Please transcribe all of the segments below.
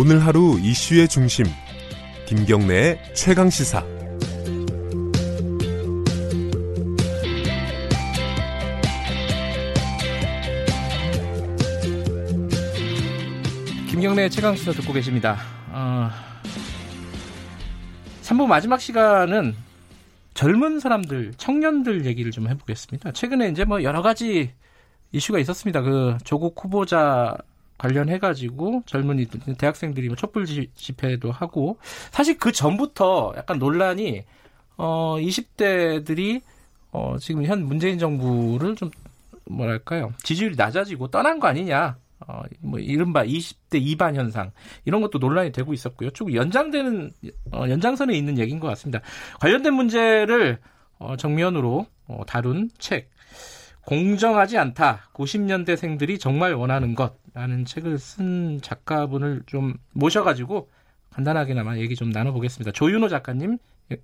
오늘 하루 이슈의 중심 김경래의 최강 시사 김경래의 최강 시사 듣고 계십니다. 어, 3부 마지막 시간은 젊은 사람들, 청년들 얘기를 좀 해보겠습니다. 최근에 이제 뭐 여러 가지 이슈가 있었습니다. 그 조국 후보자 관련해가지고 젊은이들, 대학생들이 뭐 촛불 집회도 하고. 사실 그 전부터 약간 논란이 어 20대들이 어 지금 현 문재인 정부를 좀 뭐랄까요? 지지율이 낮아지고 떠난 거 아니냐. 어, 뭐 이른바 20대 이반 현상. 이런 것도 논란이 되고 있었고요. 쭉 연장되는 어, 연장선에 있는 얘기인 것 같습니다. 관련된 문제를 어, 정면으로 어, 다룬 책 공정하지 않다. 90년대생들이 정말 원하는 것라는 책을 쓴 작가분을 좀 모셔가지고 간단하게나마 얘기 좀 나눠보겠습니다. 조윤호 작가님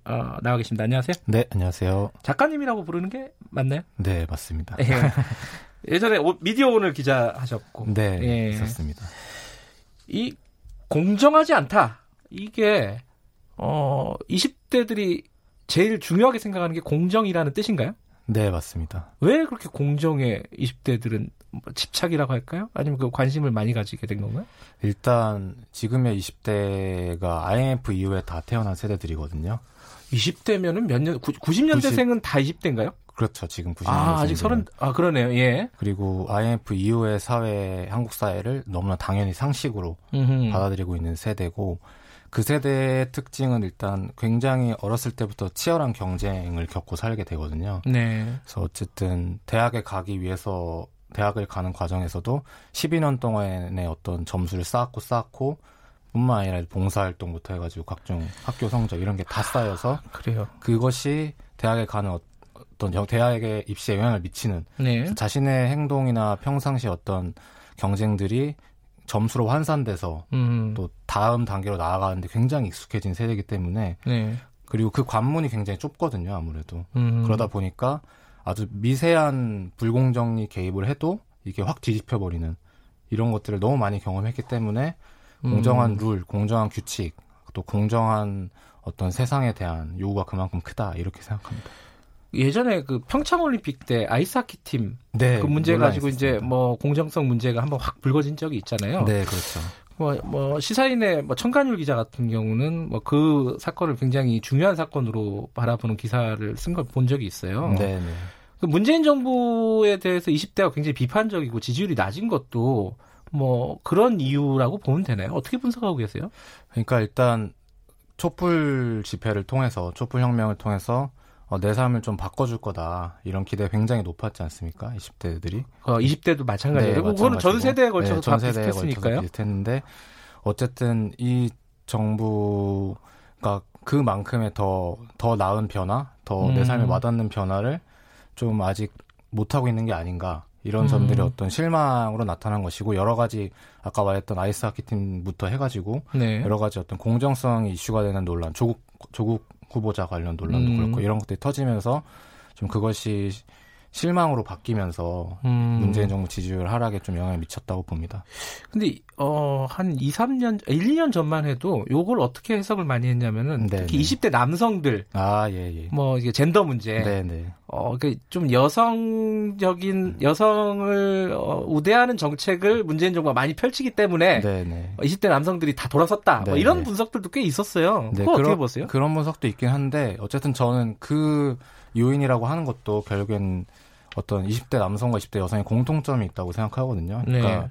어, 나와 계십니다. 안녕하세요. 네, 안녕하세요. 작가님이라고 부르는 게 맞나요? 네, 맞습니다. 예. 예전에 미디어 오늘 기자 하셨고. 네, 예. 있었습니다. 이 공정하지 않다. 이게 어 20대들이 제일 중요하게 생각하는 게 공정이라는 뜻인가요? 네, 맞습니다. 왜 그렇게 공정에 20대들은 집착이라고 할까요? 아니면 그 관심을 많이 가지게 된 건가요? 일단 지금의 20대가 IMF 이후에 다 태어난 세대들이거든요. 20대면은 몇 년, 90년대생은 90, 다 20대인가요? 그렇죠. 지금 90년대. 아, 아직 서른, 아, 그러네요. 예. 그리고 IMF 이후의 사회, 한국 사회를 너무나 당연히 상식으로 음흠. 받아들이고 있는 세대고, 그 세대의 특징은 일단 굉장히 어렸을 때부터 치열한 경쟁을 겪고 살게 되거든요. 네. 그래서 어쨌든 대학에 가기 위해서 대학을 가는 과정에서도 12년 동안의 어떤 점수를 쌓았고 쌓았고 뿐만 아니라 봉사활동부터 해가지고 각종 학교 성적 이런 게 다 쌓여서 아, 그래요. 그것이 대학에 가는 어떤 대학의 입시에 영향을 미치는 네. 자신의 행동이나 평상시 어떤 경쟁들이 점수로 환산돼서 음. 또 다음 단계로 나아가는데 굉장히 익숙해진 세대이기 때문에 네. 그리고 그 관문이 굉장히 좁거든요 아무래도 음. 그러다 보니까 아주 미세한 불공정이 개입을 해도 이게 확 뒤집혀 버리는 이런 것들을 너무 많이 경험했기 때문에 공정한 음. 룰, 공정한 규칙, 또 공정한 어떤 세상에 대한 요구가 그만큼 크다 이렇게 생각합니다. 예전에 그 평창 올림픽 때 아이스하키 팀 네, 그 문제 가지고 이제 뭐 공정성 문제가 한번 확 불거진 적이 있잖아요. 네, 그렇죠. 뭐, 뭐 시사인의 뭐 청간율 기자 같은 경우는 뭐 그 사건을 굉장히 중요한 사건으로 바라보는 기사를 쓴 걸 본 적이 있어요. 네, 네. 그 문재인 정부에 대해서 20대가 굉장히 비판적이고 지지율이 낮은 것도 뭐 그런 이유라고 보면 되나요? 어떻게 분석하고 계세요? 그러니까 일단 촛불 집회를 통해서 촛불 혁명을 통해서 어, 내 삶을 좀 바꿔줄 거다 이런 기대 가 굉장히 높았지 않습니까? 20대들이. 어, 20대도 마찬가지예요. 네, 그거는 전 세대에 걸쳐서 네, 전 세대에 비슷했으니까요. 비슷했는데 어쨌든 이 정부가 그만큼의 더 더 나은 변화, 더내 음. 삶에 와닿는 변화를 좀 아직 못 하고 있는 게 아닌가. 이런 음. 점들이 어떤 실망으로 나타난 것이고 여러 가지 아까 말했던 아이스하키 팀부터 해가지고 네. 여러 가지 어떤 공정성 이슈가 되는 논란, 조국 조국 후보자 관련 논란도 음. 그렇고 이런 것들이 터지면서 좀 그것이 실망으로 바뀌면서 음. 문재인 정부 지지율 하락에 좀 영향을 미쳤다고 봅니다. 근데 어, 한 2, 3년, 1, 2년 전만 해도 요걸 어떻게 해석을 많이 했냐면은 네네. 특히 20대 남성들 아, 예, 예. 뭐 이게 젠더 문제. 네, 네. 어, 그좀 여성적인 여성을 어, 우대하는 정책을 문재인 정부가 많이 펼치기 때문에 네네. 20대 남성들이 다 돌아섰다. 뭐 이런 분석들도 꽤 있었어요. 네, 그거 어떻게 그런, 보세요? 그런 분석도 있긴 한데 어쨌든 저는 그 요인이라고 하는 것도 결국엔 어떤 20대 남성과 20대 여성의 공통점이 있다고 생각하거든요. 그러니까 네.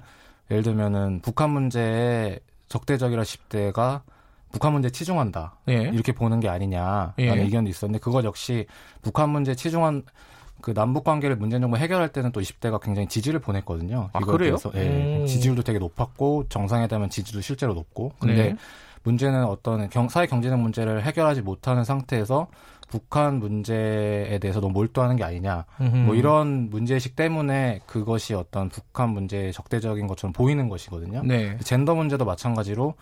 예를 들면은 북한 문제에 적대적이라 10대가 북한 문제 치중한다 예. 이렇게 보는 게 아니냐라는 예. 의견도 있었는데 그것 역시 북한 문제 치중한 그 남북 관계를 문재인 정부 해결할 때는 또 20대가 굉장히 지지를 보냈거든요. 아, 그래요? 예, 음. 지지율도 되게 높았고 정상회담은 지지도 실제로 높고 근데 네. 문제는 어떤 경, 사회 경제적 문제를 해결하지 못하는 상태에서 북한 문제에 대해서 너무 몰두하는 게 아니냐. 음흠. 뭐 이런 문제의식 때문에 그것이 어떤 북한 문제에 적대적인 것처럼 보이는 것이거든요. 네. 젠더 문제도 마찬가지로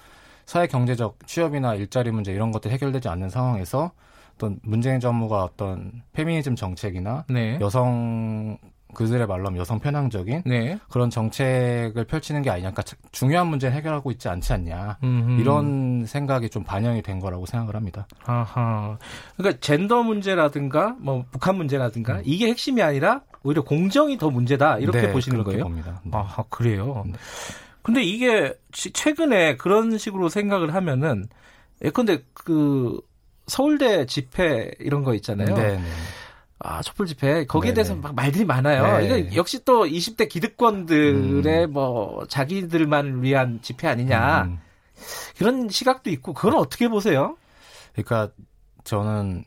사회 경제적 취업이나 일자리 문제 이런 것들 해결되지 않는 상황에서 어떤 문재인 정부가 어떤 페미니즘 정책이나 네. 여성 그들의 말로 하면 여성 편향적인 네. 그런 정책을 펼치는 게 아니냐. 그러니까 중요한 문제를 해결하고 있지 않지 않냐. 음흠. 이런 생각이 좀 반영이 된 거라고 생각을 합니다. 아하. 그러니까 젠더 문제라든가 뭐 북한 문제라든가 음. 이게 핵심이 아니라 오히려 공정이 더 문제다. 이렇게 네, 보시는 거예요. 봅니다. 네. 아, 그래요. 네. 근데 이게 최근에 그런 식으로 생각을 하면은 예컨대 그 서울대 집회 이런 거 있잖아요. 네, 네. 아, 촛불 집회 거기에 네네. 대해서 막 말들이 많아요. 네. 이거 역시 또 20대 기득권들의 음. 뭐 자기들만 위한 집회 아니냐. 음. 그런 시각도 있고 그건 어떻게 보세요? 그러니까 저는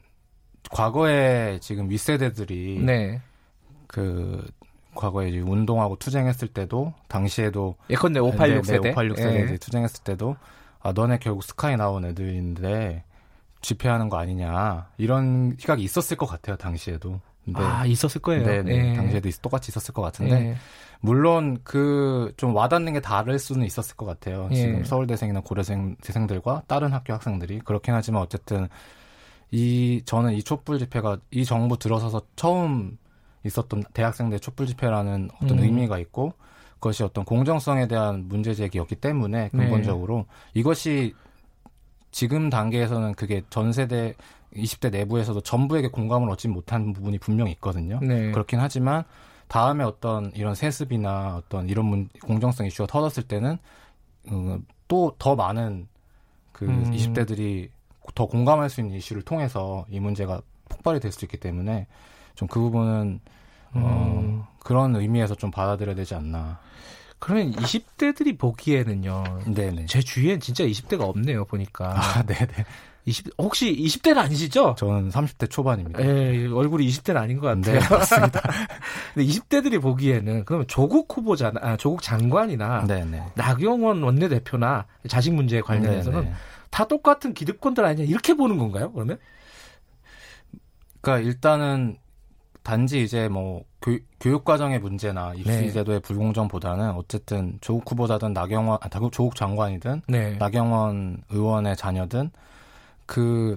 과거에 지금 윗세대들이 네. 그 과거에 이제 운동하고 투쟁했을 때도 당시에도 예컨대 586 세대, 586 세대 네. 투쟁했을 때도 아 너네 결국 스카이 나온 애들인데 집회하는 거 아니냐 이런 시각이 있었을 것 같아요 당시에도. 네. 아 있었을 거예요. 네, 네. 당시에도 똑같이 있었을 것 같은데 네. 물론 그 좀 와닿는 게 다를 수는 있었을 것 같아요. 예. 지금 서울대생이나 고려생 대생들과 다른 학교 학생들이 그렇긴 하지만 어쨌든 이 저는 이 촛불 집회가 이 정부 들어서서 처음 있었던 대학생들 촛불 집회라는 어떤 음. 의미가 있고 그것이 어떤 공정성에 대한 문제 제기였기 때문에 네. 근본적으로 네. 이것이 지금 단계에서는 그게 전 세대 20대 내부에서도 전부에게 공감을 얻지 못한 부분이 분명히 있거든요. 네. 그렇긴 하지만 다음에 어떤 이런 세습이나 어떤 이런 문, 공정성 이슈가 터졌을 때는 음, 또더 많은 그 음. 20대들이 더 공감할 수 있는 이슈를 통해서 이 문제가 폭발이 될 수 있기 때문에 좀 그 부분은 어, 음. 그런 의미에서 좀 받아들여야 되지 않나. 그러면 20대들이 보기에는요. 네네. 제 주위엔 진짜 20대가 없네요, 보니까. 아, 네네. 20, 혹시 20대는 아니시죠? 저는 30대 초반입니다. 예, 얼굴이 20대는 아닌 것 같아요. 네, 맞습니다. 근데 20대들이 보기에는 그러면 조국 후보자나, 아, 조국 장관이나 네네. 나경원 원내대표나 자식 문제에 관련해서는 네네. 다 똑같은 기득권들 아니냐 이렇게 보는 건가요? 그러면? 그러니까 일단은 단지 이제 뭐 교, 교육 과정의 문제나 입시 네. 제도의 불공정보다는 어쨌든 조국 후보자든 나경원 아, 조국 장관이든 네. 나경원 의원의 자녀든 그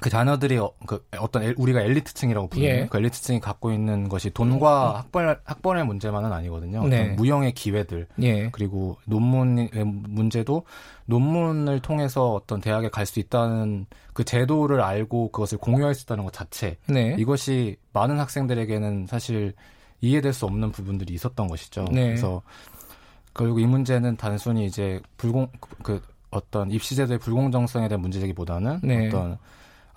그그 자녀들이 어, 그 어떤 엘, 우리가 엘리트층이라고 부르는 예. 그 엘리트층이 갖고 있는 것이 돈과 음. 학벌 학벌의 문제만은 아니거든요. 네. 무형의 기회들 예. 그리고 논문의 문제도 논문을 통해서 어떤 대학에 갈 수 있다는 그 제도를 알고 그것을 공유할 수 있다는 것 자체 네. 이것이 많은 학생들에게는 사실 이해될 수 없는 부분들이 있었던 것이죠. 네. 그래서 결국 이 문제는 단순히 이제 불공 그 어떤 입시 제도의 불공정성에 대한 문제제기보다는 네. 어떤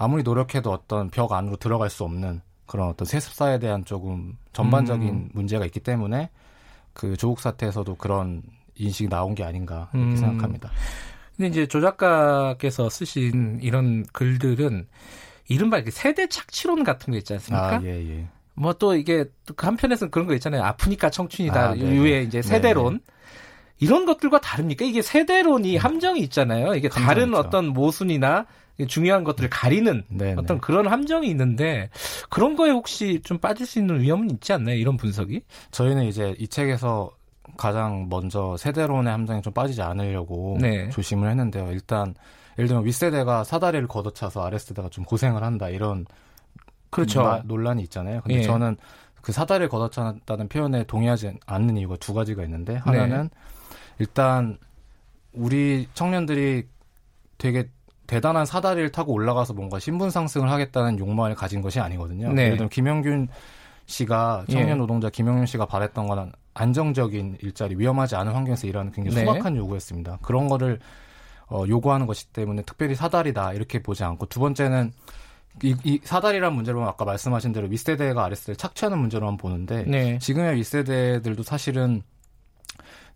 아무리 노력해도 어떤 벽 안으로 들어갈 수 없는 그런 어떤 세습사에 대한 조금 전반적인 음. 문제가 있기 때문에 그 조국 사태에서도 그런 인식이 나온 게 아닌가 이렇게 음. 생각합니다. 근데 이제 조 작가께서 쓰신 이런 글들은 이른바 세대 착취론 같은 거 있지 않습니까? 아, 예, 예. 뭐 또 이게 그 한편에서는 그런 거 있잖아요. 아프니까 청춘이다. 아, 네. 유의 이제 세대론. 네, 네. 이런 것들과 다릅니까? 이게 세대론이 음. 함정이 있잖아요. 이게 다른 있죠. 어떤 모순이나 중요한 것들을 가리는 네네. 어떤 그런 함정이 있는데 그런 거에 혹시 좀 빠질 수 있는 위험은 있지 않나요? 이런 분석이? 저희는 이제 이 책에서 가장 먼저 세대론의 함정에 좀 빠지지 않으려고 네. 조심을 했는데요. 일단 예를 들면 윗세대가 사다리를 걷어차서 아랫세대가 좀 고생을 한다 이런 그렇죠. 마, 논란이 있잖아요. 근데 예. 저는 그 사다리를 걷어찼다는 표현에 동의하지 않는 이유가 두 가지가 있는데 하나는 네. 일단 우리 청년들이 되게 대단한 사다리를 타고 올라가서 뭔가 신분 상승을 하겠다는 욕망을 가진 것이 아니거든요. 네. 예를 들면 김영균 씨가 청년 예. 노동자 김영균 씨가 바랬던 거는 안정적인 일자리, 위험하지 않은 환경에서 일하는 굉장히 네. 소박한 요구였습니다. 그런 거를 어, 요구하는 것이기 때문에 특별히 사다리다 이렇게 보지 않고 두 번째는 이, 이 사다리란 문제로 아까 말씀하신 대로 윗세대가 아랫세대를 착취하는 문제로만 보는데 네. 지금의 윗세대들도 사실은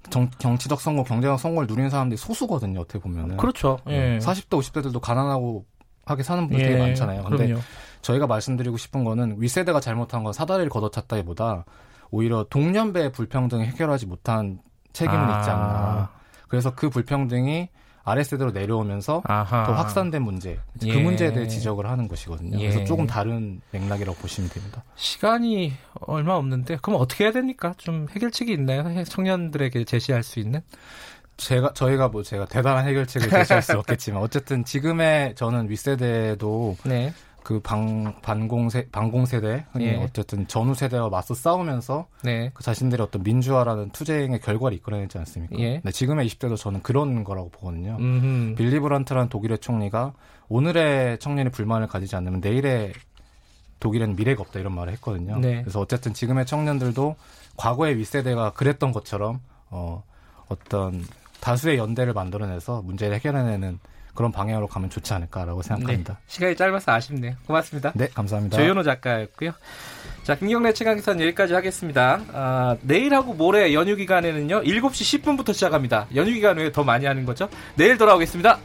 정, 정치적 성공, 경제적 성공을 누리는 사람들이 소수거든요. 어떻게 보면은. 그렇죠. 예. 40대, 50대들도 가난하고 하게 사는 분들 이 예. 많잖아요. 근데 그럼요. 저희가 말씀드리고 싶은 거는 윗세대가 잘못한 건 사다리를 걷어찼다기보다 오히려 동년배의 불평등을 해결하지 못한 책임은 아. 있지 않나. 그래서 그 불평등이 아랫세대로 내려오면서 아하. 더 확산된 문제, 그 예. 문제에 대해 지적을 하는 것이거든요. 예. 그래서 조금 다른 맥락이라고 보시면 됩니다. 시간이 얼마 없는데 그럼 어떻게 해야 됩니까? 좀 해결책이 있나요? 청년들에게 제시할 수 있는? 제가 저희가 뭐 제가 대단한 해결책을 제시할 수 없겠지만 어쨌든 지금의 저는 윗세대도 네. 그 방, 반공세, 반공세대, 흔히 예. 어쨌든 전후 세대와 맞서 싸우면서 네. 그 자신들의 어떤 민주화라는 투쟁의 결과를 이끌어내지 않습니까? 예. 네, 지금의 20대도 저는 그런 거라고 보거든요. 음흠. 빌리 브란트라는 독일의 총리가 오늘의 청년이 불만을 가지지 않으면 내일의 독일에는 미래가 없다 이런 말을 했거든요. 네. 그래서 어쨌든 지금의 청년들도 과거의 윗세대가 그랬던 것처럼 어, 어떤 다수의 연대를 만들어내서 문제를 해결해내는 그런 방향으로 가면 좋지 않을까라고 생각합니다. 네, 시간이 짧아서 아쉽네요. 고맙습니다. 네, 감사합니다. 조현호 작가였고요. 자, 김경래 최강기선 여기까지 하겠습니다. 아, 내일하고 모레 연휴 기간에는요, 7시 10분부터 시작합니다. 연휴 기간 외에 더 많이 하는 거죠. 내일 돌아오겠습니다.